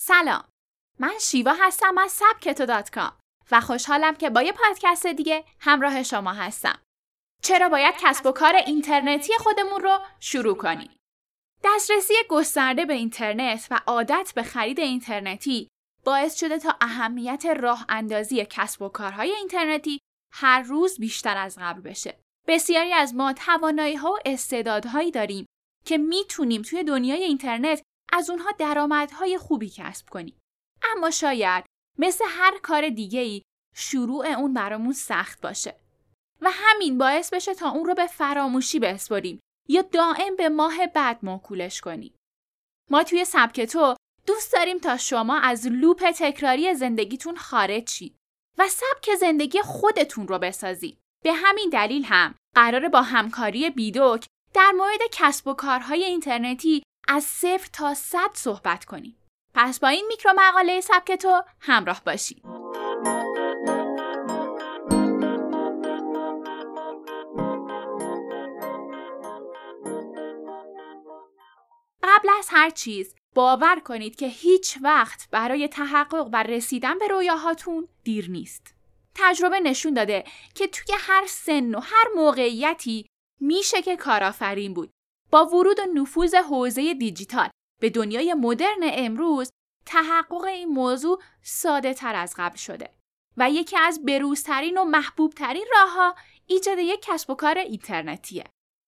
سلام. من شیوا هستم از سبکتو دات کام و خوشحالم که با یه پادکست دیگه همراه شما هستم. چرا باید کسب و کار اینترنتی خودمون رو شروع کنیم؟ دسترسی گسترده به اینترنت و عادت به خرید اینترنتی باعث شده تا اهمیت راه اندازی کسب و کارهای اینترنتی هر روز بیشتر از قبل بشه. بسیاری از ما توانایی ها و استعدادهایی داریم که می‌تونیم توی دنیای اینترنت از اونها درآمدهای خوبی کسب کنیم. اما شاید مثل هر کار دیگه ای شروع اون برامون سخت باشه. و همین باعث بشه تا اون رو به فراموشی بسپریم یا دائم به ماه بعد موکولش کنیم. ما توی سبک تو دوست داریم تا شما از لوپ تکراری زندگیتون خارج شید و سبک زندگی خودتون رو بسازید. به همین دلیل هم قرار با همکاری بیدوک در مورد کسب و کارهای اینترنتی از صفر تا صد صحبت کنیم. پس با این میکرو مقاله سبک تو همراه باشید. قبل از هر چیز باور کنید که هیچ وقت برای تحقق و رسیدن به رویاهاتون دیر نیست. تجربه نشون داده که توی هر سن و هر موقعیتی میشه که کارآفرین بود. با ورود و نفوذ حوزه دیجیتال به دنیای مدرن امروز تحقق این موضوع ساده تر از قبل شده و یکی از بروزترین و محبوب ترین راهها ایجاد یک کسب و کار اینترنتیه.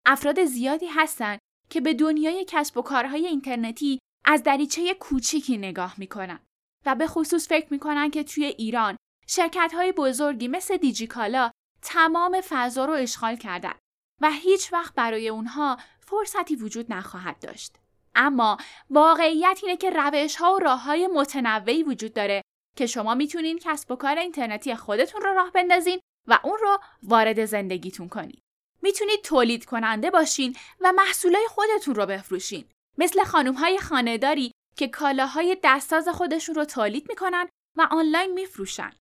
افراد زیادی هستن که به دنیای کسب و کارهای اینترنتی از دریچه کوچیکی نگاه می‌کنن و به خصوص فکر می‌کنن که توی ایران شرکت های بزرگی مثل دیجیکالا تمام فضا رو اشغال کردن و هیچ وقت برای اونها فرصتی وجود نخواهد داشت. اما واقعیت اینه که روش ها و راه های متنوعی وجود داره که شما می‌تونین کسب و کار اینترنتی خودتون رو راه بندازین و اون رو وارد زندگیتون کنید. می‌تونید تولید کننده باشین و محصولای خودتون رو بفروشین. مثل خانم های خانهداری که کالاهای دستاز خودشون رو تولید می‌کنن و آنلاین میفروشن.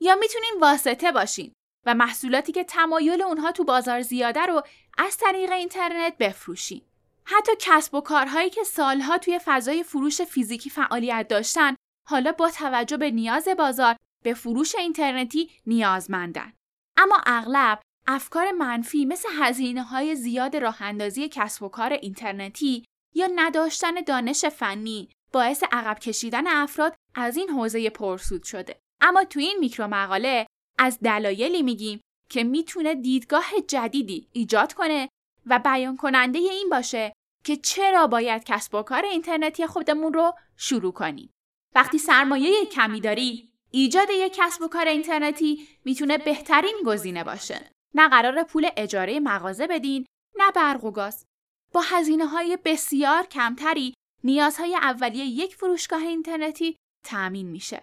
یا می‌تونین واسطه باشین و محصولاتی که تمایل اونها تو بازار زیاده رو از طریق اینترنت بفروشین. حتی کسب و کارهایی که سالها توی فضای فروش فیزیکی فعالیت داشتن حالا با توجه به نیاز بازار به فروش اینترنتی نیازمندن. اما اغلب افکار منفی مثل هزینه های زیاد راه اندازی کسب و کار اینترنتی یا نداشتن دانش فنی باعث عقب کشیدن افراد از این حوزه پرسود شده. اما تو این میکرو مقاله از دلایلی میگیم که می‌تونه دیدگاه جدیدی ایجاد کنه و بیان کننده این باشه که چرا باید کسب و کار اینترنتی خودمون رو شروع کنیم. وقتی سرمایه کمی داری، ایجاد یک کسب و کار اینترنتی می‌تونه بهترین گزینه باشه. نه قرار پول اجاره مغازه بدین، نه برق و گاز. با هزینه های بسیار کمتری نیازهای اولیه یک فروشگاه اینترنتی تأمین میشه.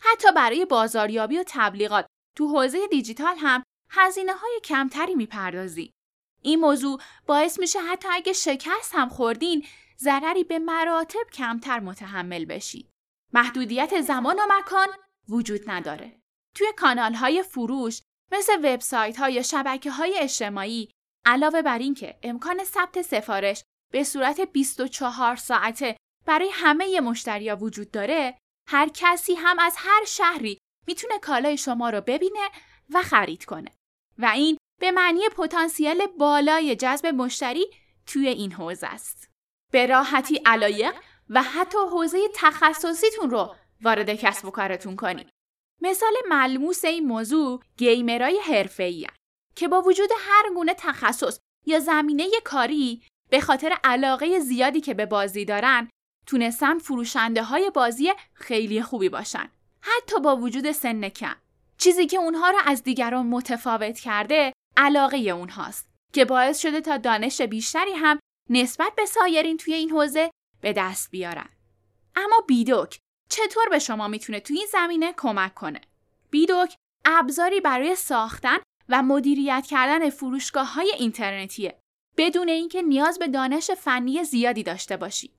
حتی برای بازاریابی و تبلیغات تو حوزه دیجیتال هم هزینه های کمتری می‌پردازی. این موضوع باعث میشه حتی اگه شکست هم خوردین ضرری به مراتب کمتر متحمل بشید. محدودیت زمان و مکان وجود نداره. توی کانال های فروش مثل وبسایت های شبکه های اجتماعی علاوه بر اینکه امکان ثبت سفارش به صورت 24 ساعته برای همه مشتریا وجود داره هر کسی هم از هر شهری می‌تونه کالای شما رو ببینه و خرید کنه و این به معنی پتانسیل بالای جذب مشتری توی این حوزه است. به راحتی علایق و حتی حوزه تخصصیتون رو وارد کسب و کارتون کنید. مثال ملموس این موضوع گیمرای حرفه‌ای که با وجود هر گونه تخصص یا زمینه کاری به خاطر علاقه زیادی که به بازی دارن تونستن فروشنده های بازی خیلی خوبی باشن. حتی با وجود سن کم. چیزی که اونها رو از دیگران متفاوت کرده علاقه اونهاست که باعث شده تا دانش بیشتری هم نسبت به سایرین توی این حوزه به دست بیارن. اما بیدوک چطور به شما می‌تونه توی این زمینه کمک کنه؟ بیدوک ابزاری برای ساختن و مدیریت کردن فروشگاه های اینترنتیه بدون اینکه نیاز به دانش فنی زیادی داشته باشی.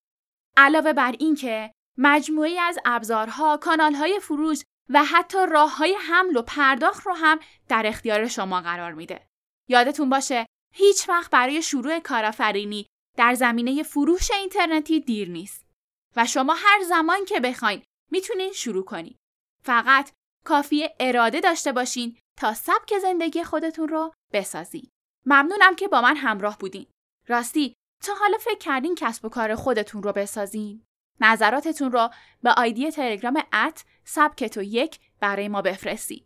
علاوه بر اینکه مجموعی از ابزارها، کانالهای فروش و حتی راه های حمل و پرداخت رو هم در اختیار شما قرار میده. یادتون باشه هیچ وقت برای شروع کارآفرینی در زمینه فروش اینترنتی دیر نیست. و شما هر زمان که بخواین می‌تونین شروع کنین. فقط کافی اراده داشته باشین تا سبک زندگی خودتون رو بسازین. ممنونم که با من همراه بودین. راستی تا حالا فکر کردین کسب و کار خودتون رو بسازین؟ نظراتتون رو به آیدی تلگرام ات سبکتو یک برای ما بفرستید.